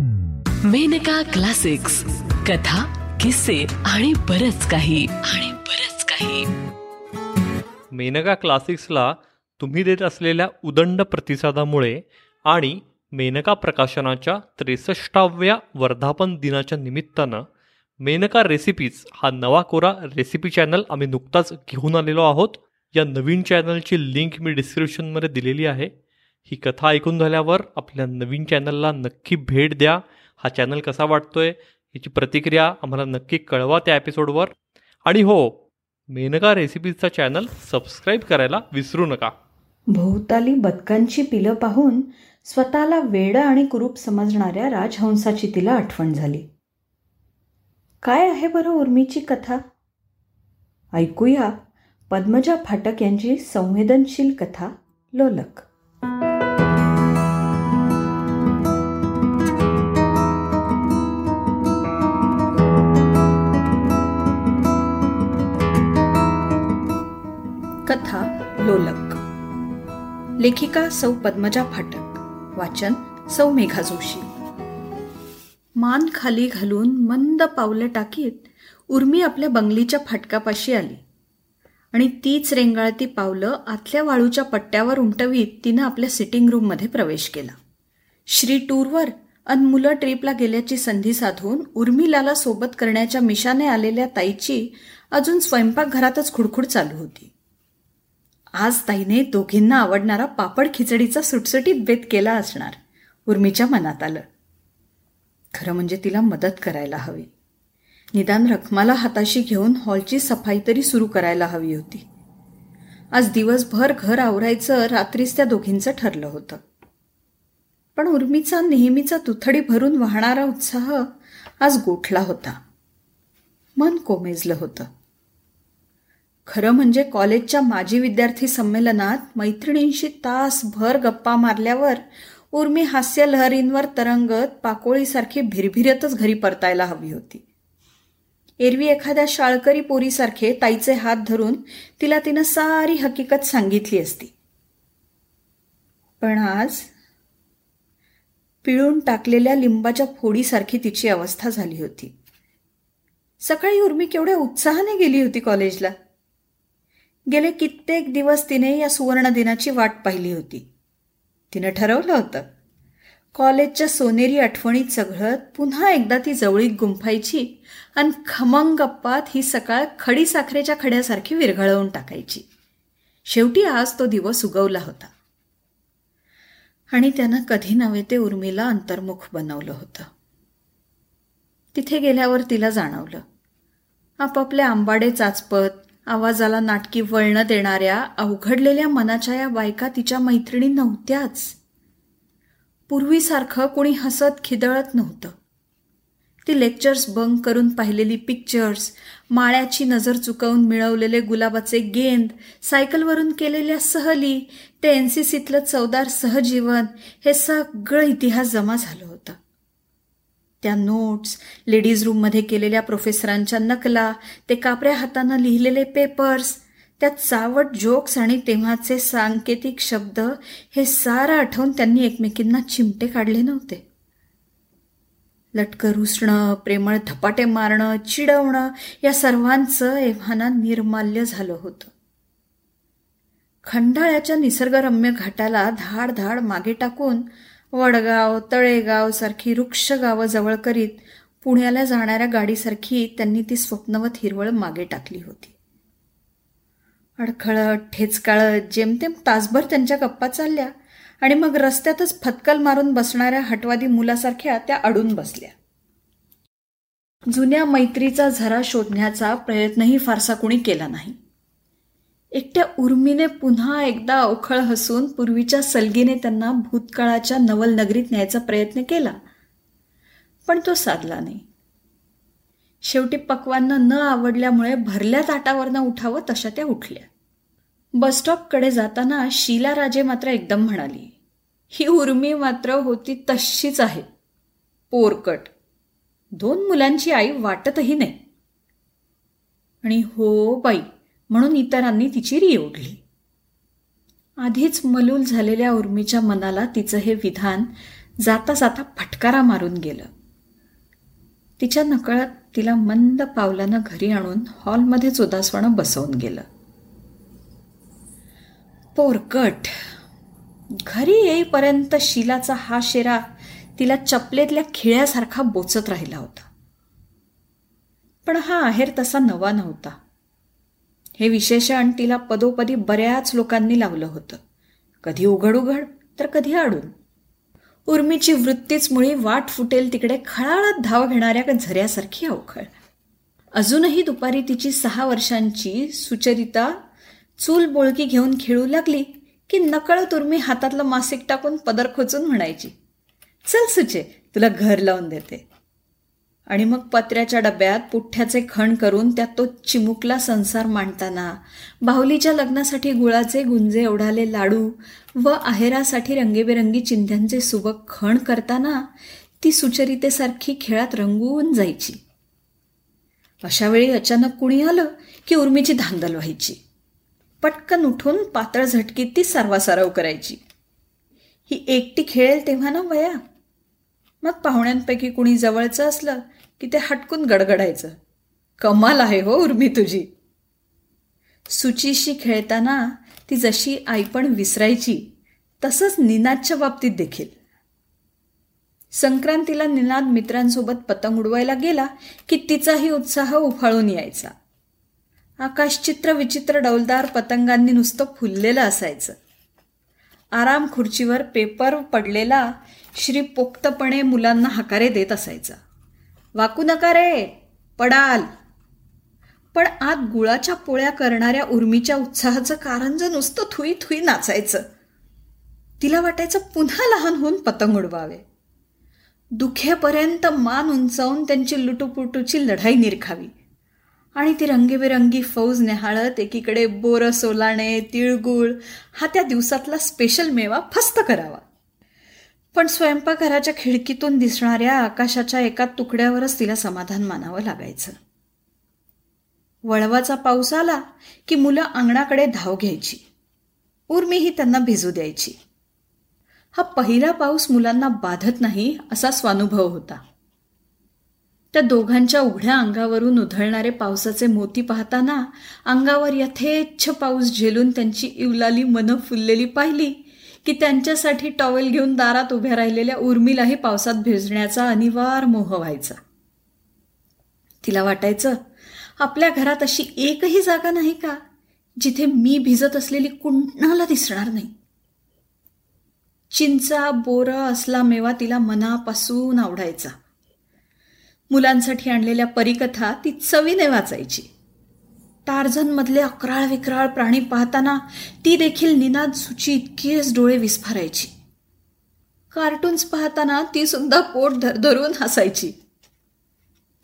Maneka classics. कथा किस्से आणि बरच काही. आणि बरच काही. मेनका क्लासिक्सला तुम्ही देत असलेल्या उदंड प्रतिसादामुळे आणि मेनका प्रकाशनाच्या त्रेसष्टाव्या वर्धापन दिनाच्या निमित्तानं मेनका रेसिपीज हा नवा कोरा रेसिपी चॅनल आम्ही नुकताच घेऊन आलेलो आहोत. या नवीन चॅनलची लिंक मी डिस्क्रिप्शनमध्ये दिलेली आहे. ही कथा ऐकून झाल्यावर आपल्या नवीन चॅनलला नक्की भेट द्या. हा चॅनल कसा वाटतोय याची प्रतिक्रिया आम्हाला नक्की कळवा त्या एपिसोडवर आणि हो मेनका रेसिपीजचा चॅनल सबस्क्राईब करायला विसरू नका. भोवताली बदकांची पिलं पाहून स्वतःला वेडं आणि कुरूप समजणाऱ्या राजहंसाची तिला आठवण झाली. काय आहे बरं उर्मीची कथा? ऐकूया पद्मजा फाटक यांची संवेदनशील कथा लोलक. कथा लोलक. लेखिका सौ पद्मजा फाटक. वाचन सौ मेघा जोशी. मान खाली घालून मंद पावलं टाकीत उर्मी आपल्या बंगलीच्या फाटकापाशी आली. आणि तीच रेंगाळती पावलं आतल्या वाळूच्या पट्ट्यावर उमटवीत तिनं आपल्या सिटिंग रूममध्ये प्रवेश केला. श्री टूरवर अन मुलं ट्रीपला गेल्याची संधी साधून उर्मिलाला सोबत करण्याच्या मिशाने आलेल्या ताईची अजून स्वयंपाकघरातच खुडखुड चालू होती. आज ताईने दोघींना आवडणारा पापड खिचडीचा सुटसुटीत बेत केला असणार. उर्मीच्या मनात आलं. खरं म्हणजे तिला मदत करायला हवी. निदान रखमाला हाताशी घेऊन हॉलची सफाई तरी सुरू करायला हवी होती. आज दिवसभर घर आवरायचं रात्रीच त्या दोघींचं ठरलं होतं. पण उर्मीचा नेहमीचा तुथडी भरून वाहणारा उत्साह आज गोठला होता. मन कोमेजलं होतं. खरं म्हणजे कॉलेजच्या माजी विद्यार्थी संमेलनात मैत्रिणींशी तासभर गप्पा मारल्यावर उर्मी हास्य लहरींवर तरंगत पाकोळीसारखी भिरभिरतच घरी परतायला हवी होती. एरवी एखाद्या शाळकरी पोरीसारखे ताईचे हात धरून तिला तिनं सारी हकीकत सांगितली असती. पण आज पिळून टाकलेल्या लिंबाच्या फोडीसारखी तिची अवस्था झाली होती. सकाळी उर्मी केवढ्या उत्साहाने गेली होती कॉलेजला. गेले कित्येक दिवस तिने या सुवर्ण दिनाची वाट पाहिली होती. तिनं ठरवलं होतं कॉलेजच्या सोनेरी आठवणीत चघळत पुन्हा एकदा ती जवळीक गुंफायची आणि खमंग गप्पात ही सकाळ खडी साखरेच्या खड्यासारखी विरघळवून टाकायची. शेवटी आज तो दिवस उगवला होता. आणि त्यानं कधी नव्हे ते उर्मीला अंतर्मुख बनवलं होतं. तिथे गेल्यावर तिला जाणवलं. आपापल्या आंबाडे चाचपत आवाजाला नाटकी वळणं देणाऱ्या अवघडलेल्या मनाच्या या बायका तिच्या मैत्रिणी नव्हत्याच. पूर्वीसारखं कोणी हसत खिदळत नव्हतं. ती लेक्चर्स बंक करून पाहिलेली पिक्चर्स माळ्याची नजर चुकवून मिळवलेले गुलाबाचे गेंद सायकलवरून केलेल्या सहली ते एन सी सीतलं चवदार सहजीवन हे सगळं इतिहास जमा झालं होतं. त्या नोट्स लेडीज रूममध्ये केलेल्या प्रोफेसरांच्या नकला ते कापऱ्या हातानं लिहिलेले पेपर्स त्यात चावट जोक्स आणि तेव्हाचे सांकेतिक शब्द हे सारं आठवून त्यांनी एकमेकींना चिमटे काढले नव्हते. लटकं रुसणं प्रेमळ धपाटे मारणं चिडवणं या सर्वांचं एव्हाना निर्माल्य झालं होतं. खंडाळ्याच्या निसर्गरम्य घाटाला धाड धाड मागे टाकून वडगाव तळेगाव सारखी वृक्ष गावं जवळ करीत पुण्याला जाणाऱ्या गाडीसारखी त्यांनी ती स्वप्नवत हिरवळ मागे टाकली होती. अडखळत ठेचकाळत जेमतेम तासभर त्यांच्या गप्पा चालल्या आणि मग रस्त्यातच फतकल मारून बसणाऱ्या हटवादी मुलासारख्या त्या अडून बसल्या. जुन्या मैत्रीचा झरा शोधण्याचा प्रयत्नही फारसा कुणी केला नाही. एकट्या उर्मीने पुन्हा एकदा अवखळ हसून पूर्वीच्या सलगीने त्यांना भूतकाळाच्या नवल नगरीत न्यायचा प्रयत्न केला. पण तो साधला नाही. शेवटी पक्वांना न आवडल्यामुळे भरल्या ताटावरनं उठावं तशा त्या उठल्या. बसस्टॉपकडे जाताना शीला राजे मात्र एकदम म्हणाली ही उर्मी मात्र होती तशीच आहे. पोरकट. दोन मुलांची आई वाटतही नाही. आणि हो बाई म्हणून इतरांनी तिची री ओढली आधीच मलूल झालेल्या उर्मीच्या मनाला तिचं हे विधान जाता जाता फटकारा मारून गेलं. तिच्या नकळत तिला मंद पावलानं घरी आणून हॉलमध्येच उदासवणं बसवून गेलं. पोरकट! घरी येईपर्यंत शिलाचा हा शेरा तिला चपलेतल्या खिळ्यासारखा बोचत राहिला होता. पण हा आहेर तसा नवा नव्हता. हे विशेषण तिला पदोपदी बऱ्याच लोकांनी लावलं होतं. कधी उघड उघड तर कधी अडून उर्मीची वृत्तीच मुळी वाट फुटेल तिकडे खळाळत धाव घेणाऱ्या झऱ्यासारखी अवखळ. अजूनही दुपारी तिची सहा वर्षांची सुचरिता चूल बोळकी घेऊन खेळू लागली की नकळत उर्मी हातातलं मासिक टाकून पदर खोचून म्हणायची चल सुचे तुला घर लावून देते. आणि मग पत्र्याच्या डब्यात पुठ्ठ्याचे खण करून त्यात तो चिमुकला संसार मांडताना बाहुलीच्या लग्नासाठी गुळाचे गुंजे ओढाले लाडू व आहेरासाठी रंगीबेरंगी चिंध्यांचे सुबक खण करताना ती सुचरितेसारखी खेळात रंगून जायची. अशा वेळी अचानक कुणी आलं की उर्मीची धांदल व्हायची. पटकन उठून पातळ झटकीत ती सर्वासारव करायची. ही एकटी खेळेल तेव्हा ना वया? मग पाहुण्यांपैकी कुणी जवळचं असलं की ते हटकून गडगडायचं. कमाल आहे हो उर्मी तुझी. सुचीशी खेळताना ती जशी आईपण विसरायची तसंच निनादच्या बाबतीत देखील. संक्रांतीला निनाद मित्रांसोबत पतंग उडवायला गेला की तिचाही उत्साह उफाळून यायचा. आकाशचित्र विचित्र डौलदार पतंगांनी नुसतं फुललेलं असायचं. आराम खुर्चीवर पेपर पडलेला श्री पोक्तपणे मुलांना हकारे देत असायचा. वाकू नका रे. पडाल. पण आत गुळाच्या पोळ्या करणाऱ्या उर्मीच्या उत्साहाचं कारण जर नुसतं थुई थुई नाचायचं तिला वाटायचं पुन्हा लहान होऊन पतंग उडवावे. दुखेपर्यंत मान उंचावून त्यांची लुटुपुटूची लढाई निरखावी. आणि ती रंगीबेरंगी फौज नेहाळत एकीकडे बोर सोलाणे तिळगुळ हा त्या दिवसातला स्पेशल मेवा फस्त करावा. पण स्वयंपाकघराच्या खिडकीतून दिसणाऱ्या आकाशाच्या एका तुकड्यावरच तिला समाधान मानावं लागायचं. वळवाचा पाऊस आला की मुलं अंगणाकडे धाव घ्यायची. उर्मीही त्यांना भिजू द्यायची. हा पहिला पाऊस मुलांना बाधत नाही असा स्वानुभव होता. त्या दोघांच्या उघड्या अंगावरून उधळणारे पावसाचे मोती पाहताना अंगावर यथेच्छ पाऊस झेलून त्यांची इवलाली मनं फुललेली पाहिली. की त्यांच्यासाठी टॉवेल घेऊन दारात उभ्या राहिलेल्या उर्मीलाही पावसात भिजण्याचा अनिवार्य मोह व्हायचा. तिला वाटायचं आपल्या घरात अशी एकही जागा नाही का जिथे मी भिजत असलेली कुणाला दिसणार नाही? चिंचा बोर असला मेवा तिला मनापासून आवडायचा. मुलांसाठी आणलेल्या परिकथा ती चवीने वाचायची. टार्झनमधले अकराळ विक्राळ प्राणी पाहताना ती देखील निनाद सुची इतकीच डोळे विस्फारायची. कार्टून्स पाहताना ती सुद्धा पोट धरधरून हसायची.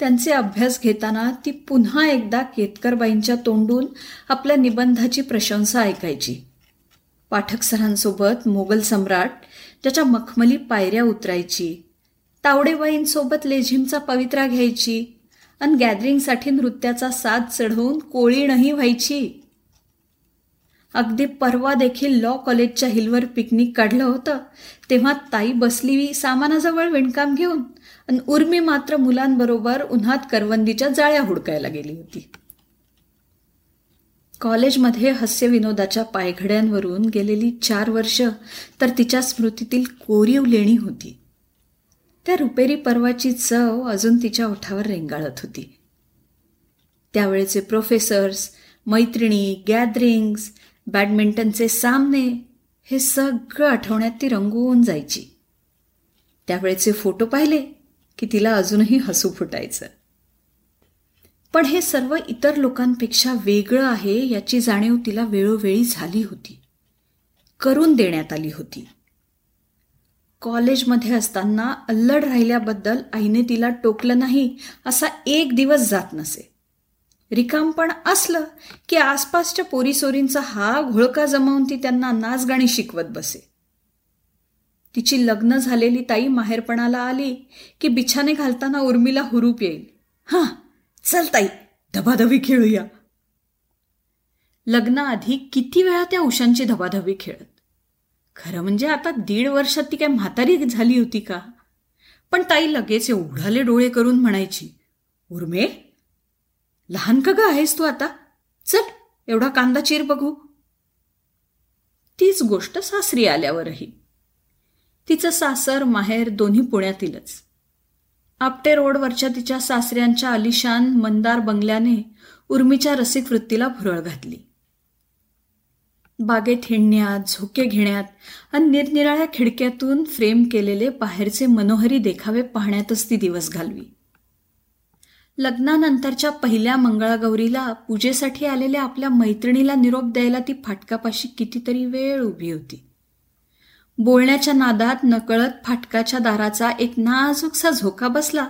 त्यांचे अभ्यास घेताना ती पुन्हा एकदा केतकरबाईंच्या तोंडून आपल्या निबंधाची प्रशंसा ऐकायची. पाठक सरांसोबत मोगल सम्राट ज्याच्या मखमली पायऱ्या उतरायची. तावडेबाईंसोबत लेझिमचा पवित्रा घ्यायची. आणि गॅदरिंगसाठी नृत्याचा साथ चढवून कोळीणही व्हायची. अगदी परवा देखील लॉ कॉलेजच्या हिलवर पिकनिक काढलं होतं. तेव्हा ताई बसली सामानाजवळ विणकाम घेऊन आणि उर्मी मात्र मुलांबरोबर उन्हात करवंदीच्या जाळ्या हुडकायला गेली होती. कॉलेजमध्ये हास्यविनोदाच्या पायघड्यांवरून गेलेली चार वर्ष तर तिच्या स्मृतीतील कोरीव लेणी होती. त्या रुपेरी पर्वाची चव अजून तिच्या ओठावर रेंगाळत होती. त्यावेळेचे प्रोफेसर्स मैत्रिणी गॅदरिंग्स बॅडमिंटनचे सामने हे सगळं आठवण्यात ती रंगवून जायची. त्यावेळेचे फोटो पाहिले की तिला अजूनही हसू फुटायचं. पण हे सर्व इतर लोकांपेक्षा वेगळं आहे याची जाणीव तिला वेळोवेळी झाली होती. करून देण्यात आली होती. कॉलेजमध्ये असताना अल्लड राहिल्याबद्दल आईने तिला टोकलं नाही असा एक दिवस जात नसे. रिकामपण असलं की आसपासच्या पोरीसोरींचा हा घोळका जमावून ती त्यांना नाचगाणी शिकवत बसे. तिची लग्न झालेली ताई माहेरपणाला आली की बिछाने घालताना उर्मीला हुरूप येईल. हां चल ताई धबाधबी खेळूया. लग्नाआधी किती वेळा त्या उशांची धबाधबी खेळत. खरं म्हणजे आता दीड वर्षात ती काय म्हातारी झाली होती का? पण ताई लगेच एवढाले डोळे करून म्हणायची उर्मे लहान का ग आहेस तू आता? चल एवढा कांदा चिर बघू. तीच गोष्ट सासरी आल्यावरही. तिचं सासर माहेर दोन्ही पुण्यातीलच. आपटे रोडवरच्या तिच्या सासऱ्यांच्या आलिशान मंदार बंगल्याने उर्मीच्या रसिक वृत्तीला भुरळ घातली. बागेत हिंडण्यात झोके घेण्यात आणि निरनिराळ्या खिडक्यातून फ्रेम केलेले बाहेरचे मनोहरी देखावे पाहण्यातच ती दिवस घालवी. लग्नानंतरच्या पहिल्या मंगळागौरीला पूजेसाठी आलेल्या आपल्या मैत्रिणीला निरोप द्यायला ती फाटकापाशी कितीतरी वेळ उभी होती. बोलण्याच्या नादात नकळत फाटकाच्या दाराचा एक नाजूकसा झोका बसला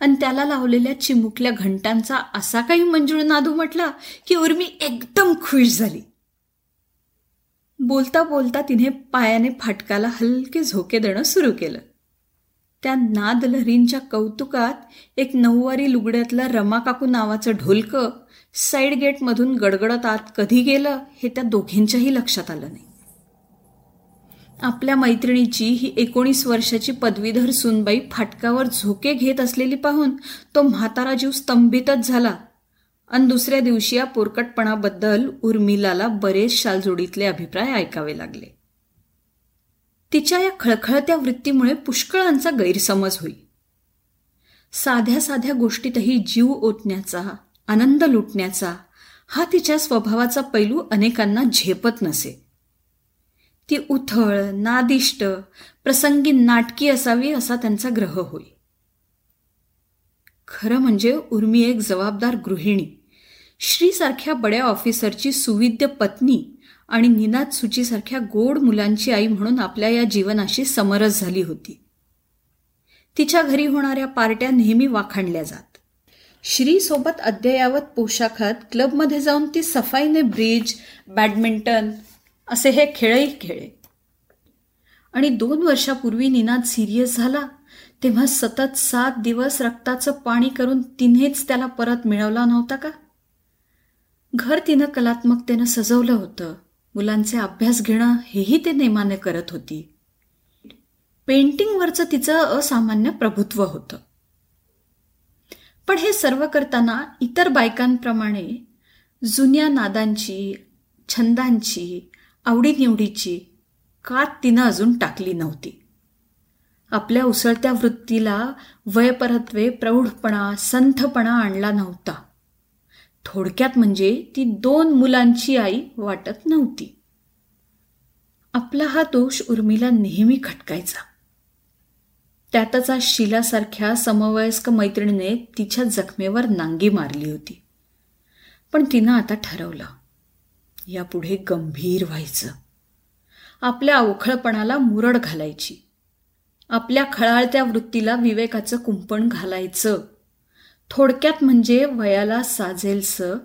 आणि त्याला लावलेल्या चिमुकल्या घंटांचा असा काही मंजूळ नादू म्हटला की उर्मी एकदम खुश झाली. बोलता बोलता तिने पायाने फाटकाला हलके झोके देणं सुरू केलं. त्या नाद लहरींच्या कौतुकात एक नऊवारी लुगड्यातलं रमाकाकू नावाचं ढोलकं साईड गेटमधून गडगडत आत कधी गेलं हे त्या दोघींच्याही लक्षात आलं नाही. आपल्या मैत्रिणीची ही एकोणीस वर्षाची पदवीधर सुनबाई फाटकावर झोके घेत असलेली पाहून तो म्हातारा जीव स्तंभितच झाला. आणि दुसऱ्या दिवशी या पोरकटपणाबद्दल उर्मिलाला बरेच शालजोडीतले अभिप्राय ऐकावे लागले. तिच्या या खळखळत्या वृत्तीमुळे पुष्कळांचा गैरसमज होई. साध्या साध्या गोष्टीतही जीव ओतण्याचा आनंद लुटण्याचा हा तिच्या स्वभावाचा पैलू अनेकांना झेपत नसे. ती उथळ नादिष्ट प्रसंगी नाटकी असावी असा त्यांचा ग्रह होई खरं म्हणजे उर्मी एक जबाबदार गृहिणी. श्रीसारख्या बड्या ऑफिसरची सुविद्य पत्नी आणि निनाद सुचीसारख्या गोड मुलांची आई म्हणून आपल्या या जीवनाशी समरस झाली होती. तिच्या घरी होणाऱ्या पार्ट्या नेहमी वाखाणल्या जात. श्रीसोबत अद्ययावत पोशाखात क्लबमध्ये जाऊन ती सफाईने ब्रिज बॅडमिंटन असे हे खेळही खेळे आणि दोन वर्षापूर्वी निनाद सिरियस झाला तेव्हा सतत सात दिवस रक्ताचं पाणी करून तिनेच त्याला परत मिळवला नव्हता का? घर तिनं कलात्मकतेनं सजवलं होतं. मुलांचे अभ्यास घेणं हेही ते नेमाने करत होती. पेंटिंगवरचं तिचं असामान्य प्रभुत्व होतं. पण हे सर्व करताना इतर बायकांप्रमाणे जुन्या नादांची छंदांची आवडीनिवडीची कात तिनं अजून टाकली नव्हती. आपल्या उसळत्या वृत्तीला वयपरत्वे प्रौढपणा संथपणा आणला नव्हता. थोडक्यात म्हणजे ती दोन मुलांची आई वाटत नव्हती. आपला हा दोष उर्मिला नेहमी खटकायचा. त्यातच आज शिलासारख्या समवयस्क मैत्रिणीने तिच्या जखमेवर नांगी मारली होती. पण तिनं आता ठरवलं. यापुढे गंभीर व्हायचं. आपल्या अवखळपणाला मुरड घालायची. आपल्या खळाळत्या वृत्तीला विवेकाचं कुंपण घालायचं. थोडक्यात म्हणजे वयाला साजेलचं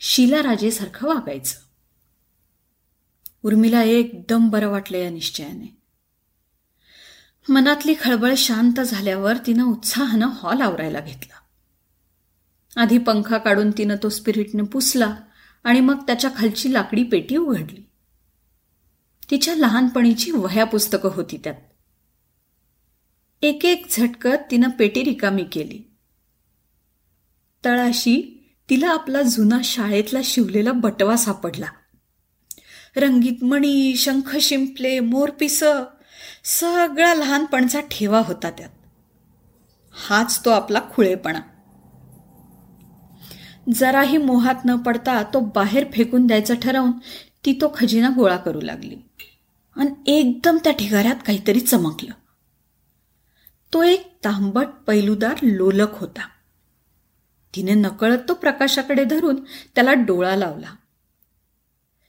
शिलाराजेसारखं वागायचं. उर्मिला एकदम बरं वाटलं या निश्चयाने. मनातली खळबळ शांत झाल्यावर तिनं उत्साहानं हॉल आवरायला घेतला. आधी पंखा काढून तिनं तो स्पिरिटनं पुसला आणि मग त्याच्या खालची लाकडी पेटी उघडली. तिच्या लहानपणीची वह्या पुस्तकं होती त्यात. एक एक झटकत तिनं पेटी रिकामी केली. तळाशी तिला आपला जुना शाळेतला शिवलेला बटवा सापडला. रंगीत मणी शंख शिंपले मोरपिस सगळा लहानपणचा ठेवा होता त्यात. हाच तो आपला खुळेपणा. जराही मोहात न पडता तो बाहेर फेकून द्यायचं ठरवून ती तो खजिना गोळा करू लागली आणि एकदम त्या ठिकाऱ्यात काहीतरी चमकलं. तो एक तांबट पैलूदार लोलक होता. तिने नकळत तो प्रकाशाकडे धरून त्याला डोळा लावला.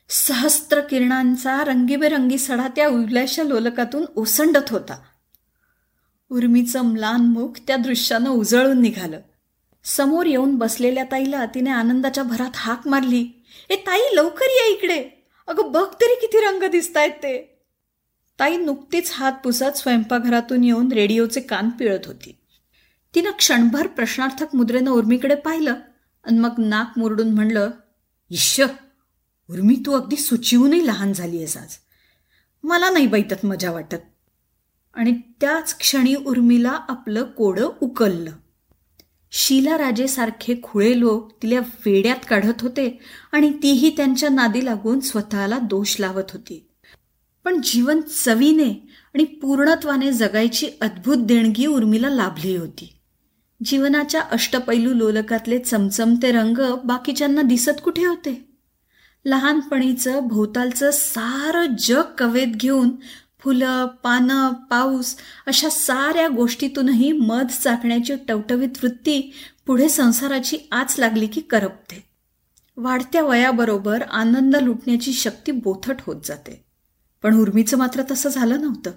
सहस्त्र किरणांचा रंगीबेरंगी सडा त्या उरल्याशा लोलकातून ओसंडत होता. उर्मीचं म्लान मुख त्या दृश्यानं उजळून निघालं. समोर येऊन बसलेल्या ताईला तिने आनंदाच्या भरात हाक मारली. ए ताई लवकर या इकडे. अगं बघ तरी किती रंग दिसतायत ते. ताई नुकतीच हात पुसत स्वयंपाकघरातून येऊन रेडिओचे कान पिळत होती. तिनं क्षणभर प्रश्नार्थक मुद्रेनं उर्मीकडे पाहिलं आणि मग नाक मुरडून म्हणलं इश्य उर्मी तू अगदी सुचिवूनही लहान झाली आहेस आज. मला नाही बैतत मजा वाटत. आणि त्याच क्षणी उर्मीला आपलं कोडं उकललं. शीला राजेसारखे खुळे लोक तिला वेड्यात काढत होते आणि तीही त्यांच्या नादी लागून स्वतःला दोष लावत होती. पण जीवन चवीने आणि पूर्णत्वाने जगायची अद्भुत देणगी उर्मीला लाभली होती. जीवनाच्या अष्टपैलू लोलकातले चमचमते रंग बाकीच्यांना दिसत कुठे होते? लहानपणीचं भोवतालचं सारं जग कवेत घेऊन फुलं पानं पाऊस अशा साऱ्या गोष्टीतूनही मध चाकण्याची टवटवीत वृत्ती पुढे संसाराची आच लागली की करपते. वाढत्या वयाबरोबर आनंद लुटण्याची शक्ती बोथट होत जाते. पण उर्मीचं मात्र तसं झालं नव्हतं.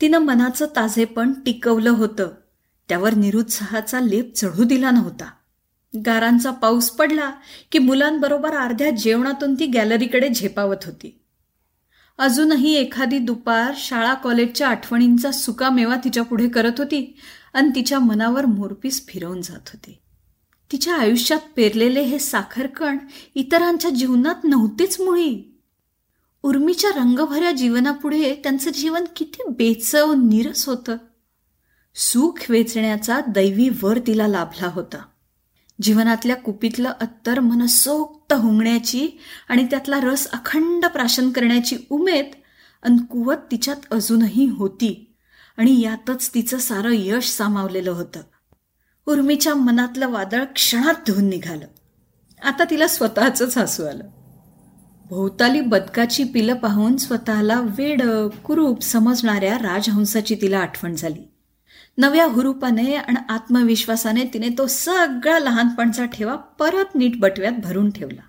तिनं मनाचं ताजेपण टिकवलं होतं. त्यावर निरुत्साहाचा लेप चढू दिला नव्हता. गारांचा पाऊस पडला की मुलांबरोबर अर्ध्या जेवणातून ती गॅलरीकडे झेपावत होती. अजूनही एखादी दुपार शाळा कॉलेजच्या आठवणींचा सुकामेवा तिच्या पुढे करत होती आणि तिच्या मनावर मोरपीस फिरवून जात होती. तिच्या आयुष्यात पेरलेले हे साखरकण इतरांच्या जीवनात नव्हतेच मुळी. उर्मीच्या रंगभऱ्या जीवनापुढे त्यांचं जीवन किती बेचव नीरस होतं. सुख वेचण्याचा दैवी वर तिला लाभला होता. जीवनातल्या कुपीतलं अत्तर मनसोक्त हुंगण्याची आणि त्यातला रस अखंड प्राशन करण्याची उमेद अन कुवत तिच्यात अजूनही होती आणि यातच तिचं सारं यश सामावलेलं होतं. उर्मीच्या मनातलं वादळ क्षणात धुवून निघालं. आता तिला स्वतःच हसू आलं. भोवताली बदकाची पिलं पाहून स्वतःला वेड कुरूप समजणाऱ्या राजहंसाची तिला आठवण झाली. नव्या हुरूपाने आणि आत्मविश्वासाने तिने तो सगळा लहानपणचा ठेवा परत नीट बटव्यात भरून ठेवला.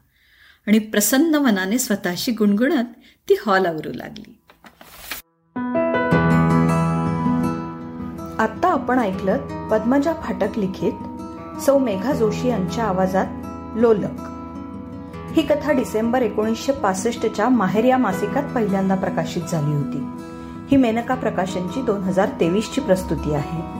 आणि प्रसन्न मनाने स्वतःशी गुणगुणत ती हॉल आवरू लागली. आत्ता आपण ऐकलं पद्मजा फाटक लिखित सौ मेघा जोशी यांच्या आवाजात लोलक. ही कथा डिसेंबर एकोणीसशे पासष्टच्या माहेर या मासिकात पहिल्यांदा प्रकाशित झाली होती. ही मेनका प्रकाशनची दोन हजार तेवीसची प्रस्तुती आहे.